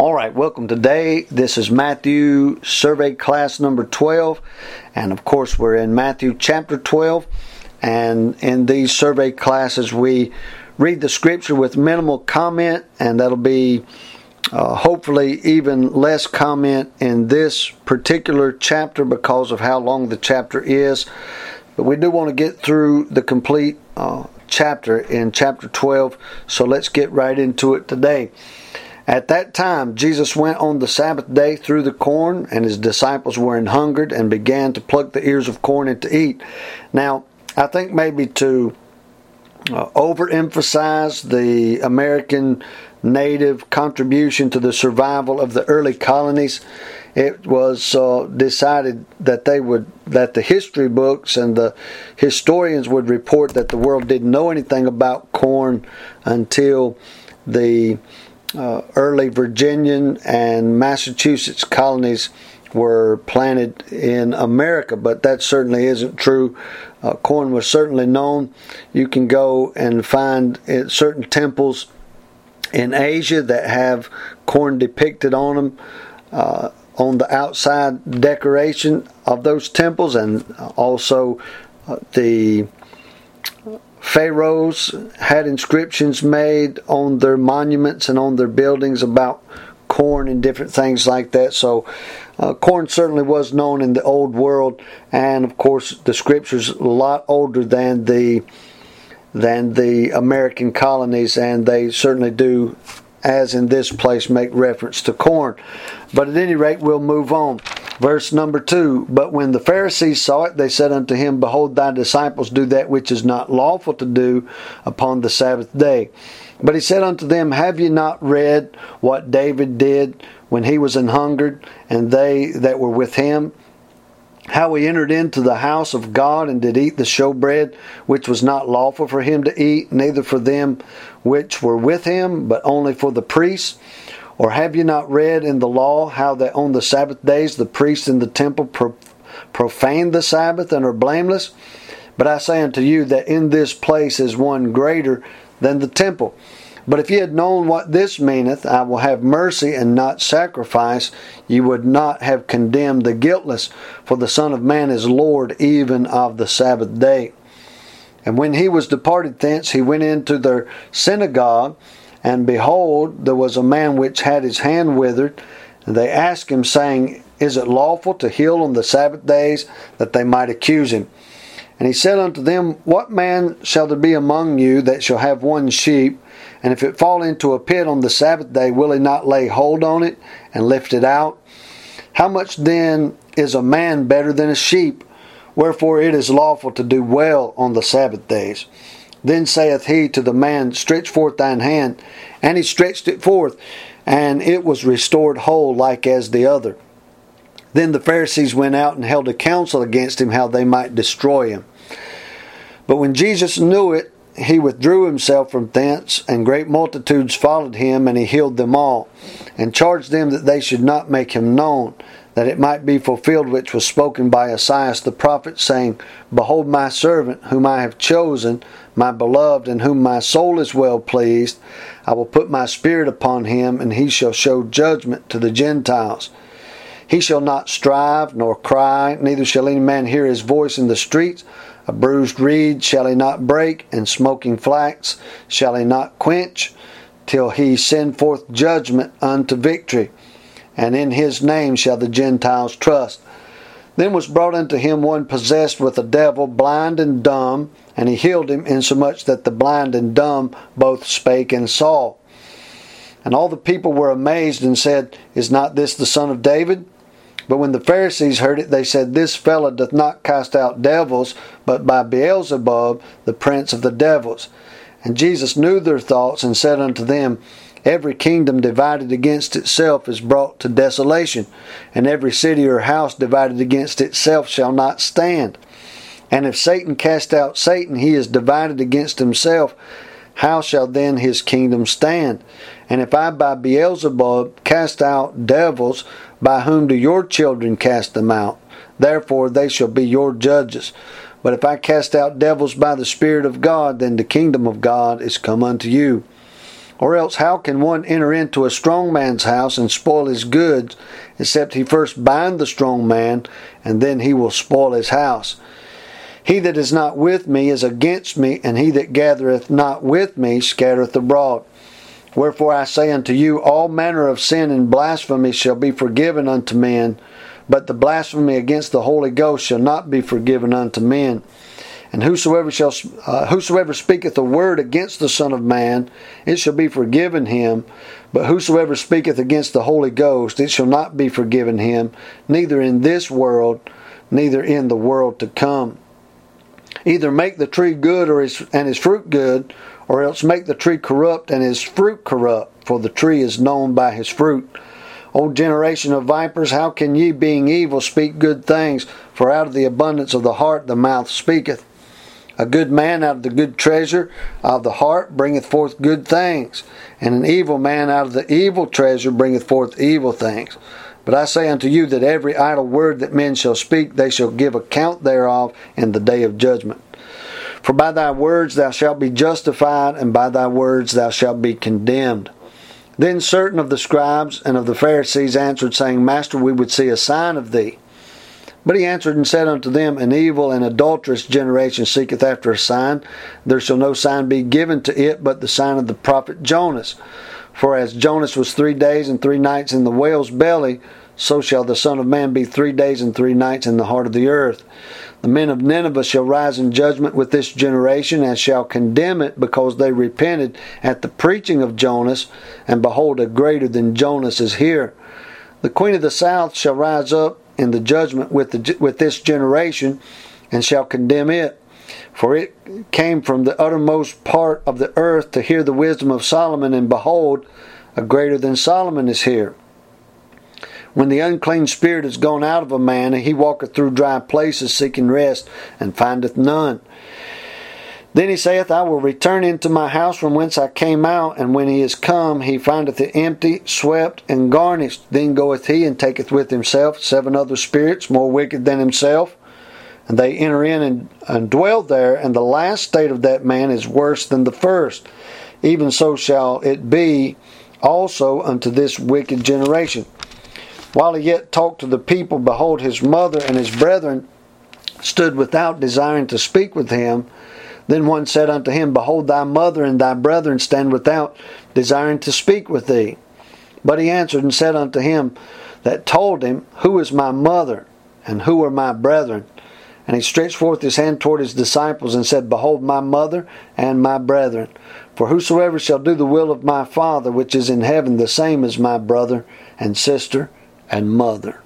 All right, welcome today. This is Matthew survey class number 12. And of course, we're in Matthew chapter 12. And in these survey classes, we read the scripture with minimal comment, and that'll be uh, hopefully even less comment in this particular chapter because of how long the chapter is. But we do want to get through the complete uh, chapter in chapter 12, so let's get right into it today. At that time, Jesus went on the Sabbath day through the corn, and his disciples were an hungered and began to pluck the ears of corn and to eat. Now, I think maybe to uh, overemphasize the American native contribution to the survival of the early colonies, it was uh, decided that they would that the history books and the historians would report that the world didn't know anything about corn until the uh, early Virginian and Massachusetts colonies were planted in America, but that certainly isn't true. Uh, corn was certainly known. You can go and find certain temples in Asia that have corn depicted on them. Uh, on the outside decoration of those temples, and also uh, the pharaohs had inscriptions made on their monuments and on their buildings about corn and different things like that. So, uh, corn certainly was known in the old world, and of course, the scriptures a lot older than the than the American colonies, and they certainly do, as in this place, make reference to corn. But at any rate, we'll move on. Verse number two But when the Pharisees saw it, they said unto him, Behold, thy disciples do that which is not lawful to do upon the Sabbath day. But he said unto them, Have ye not read what David did when he was an hungered, and they that were with him? How he entered into the house of God and did eat the showbread, which was not lawful for him to eat, neither for them which were with him, but only for the priests. Or have you not read in the law how that on the Sabbath days the priests in the temple pro- profane the Sabbath and are blameless? But I say unto you that in this place is one greater than the temple. But if ye had known what this meaneth, I will have mercy and not sacrifice, ye would not have condemned the guiltless, for the Son of Man is Lord even of the Sabbath day. And when he was departed thence, he went into their synagogue and behold, there was a man which had his hand withered. And they asked him, saying, Is it lawful to heal on the Sabbath days? That they might accuse him. And he said unto them, What man shall there be among you that shall have one sheep? And if it fall into a pit on the Sabbath day, will he not lay hold on it and lift it out? How much then is a man better than a sheep? Wherefore it is lawful to do well on the Sabbath days. Then saith he to the man, Stretch forth thine hand. And he stretched it forth, and it was restored whole like as the other. Then the Pharisees went out and held a council against him how they might destroy him. But when Jesus knew it, he withdrew himself from thence, and great multitudes followed him, and he healed them all, and charged them that they should not make him known, that it might be fulfilled which was spoken by Esaias the prophet, saying, Behold my servant, whom I have chosen, my beloved, in whom my soul is well pleased. I will put my spirit upon him, and he shall show judgment to the Gentiles. He shall not strive nor cry, neither shall any man hear his voice in the streets. A bruised reed shall he not break, and smoking flax shall he not quench, till he send forth judgment unto victory. And in his name shall the Gentiles trust. Then was brought unto him one possessed with a devil, blind and dumb, and he healed him, insomuch that the blind and dumb both spake and saw. And all the people were amazed and said, Is not this the son of David? But when the Pharisees heard it, they said, This fellow doth not cast out devils, but by Beelzebub, the prince of the devils. And Jesus knew their thoughts, and said unto them, Every kingdom divided against itself is brought to desolation, and every city or house divided against itself shall not stand. And if Satan cast out Satan, he is divided against himself. How shall then his kingdom stand? And if I by Beelzebub cast out devils, by whom do your children cast them out? Therefore they shall be your judges. But if I cast out devils by the Spirit of God, then the kingdom of God is come unto you. Or else, how can one enter into a strong man's house and spoil his goods, except he first bind the strong man, and then he will spoil his house? He that is not with me is against me, and he that gathereth not with me scattereth abroad. Wherefore I say unto you, all manner of sin and blasphemy shall be forgiven unto men, but the blasphemy against the Holy Ghost shall not be forgiven unto men. And whosoever shall uh, whosoever speaketh a word against the Son of Man, it shall be forgiven him. But whosoever speaketh against the Holy Ghost, it shall not be forgiven him, neither in this world, neither in the world to come. Either make the tree good or his, and his fruit good, or else make the tree corrupt and his fruit corrupt, for the tree is known by his fruit. O generation of vipers, how can ye, being evil, speak good things? For out of the abundance of the heart the mouth speaketh. A good man out of the good treasure of the heart bringeth forth good things, and an evil man out of the evil treasure bringeth forth evil things. But I say unto you that every idle word that men shall speak, they shall give account thereof in the day of judgment. For by thy words thou shalt be justified, and by thy words thou shalt be condemned. Then certain of the scribes and of the Pharisees answered, saying, Master, we would see a sign of thee. But he answered and said unto them, An evil and adulterous generation seeketh after a sign. There shall no sign be given to it but the sign of the prophet Jonas. For as Jonas was three days and three nights in the whale's belly, so shall the Son of Man be three days and three nights in the heart of the earth. The men of Nineveh shall rise in judgment with this generation, and shall condemn it, because they repented at the preaching of Jonas, and behold, a greater than Jonas is here. The queen of the south shall rise up in the judgment with, the, with this generation, and shall condemn it. For it came from the uttermost part of the earth to hear the wisdom of Solomon, and behold, a greater than Solomon is here. When the unclean spirit is gone out of a man, and he walketh through dry places seeking rest, and findeth none. Then he saith, I will return into my house from whence I came out, and when he is come, he findeth it empty, swept, and garnished. Then goeth he and taketh with himself seven other spirits more wicked than himself, and they enter in and, and dwell there, and the last state of that man is worse than the first. Even so shall it be also unto this wicked generation. While he yet talked to the people, behold, his mother and his brethren stood without, desiring to speak with him. Then one said unto him, Behold, thy mother and thy brethren stand without, desiring to speak with thee. But he answered and said unto him that told him, Who is my mother, and who are my brethren? And he stretched forth his hand toward his disciples and said, Behold, my mother and my brethren. For whosoever shall do the will of my Father which is in heaven, the same is my brother and sister and mother.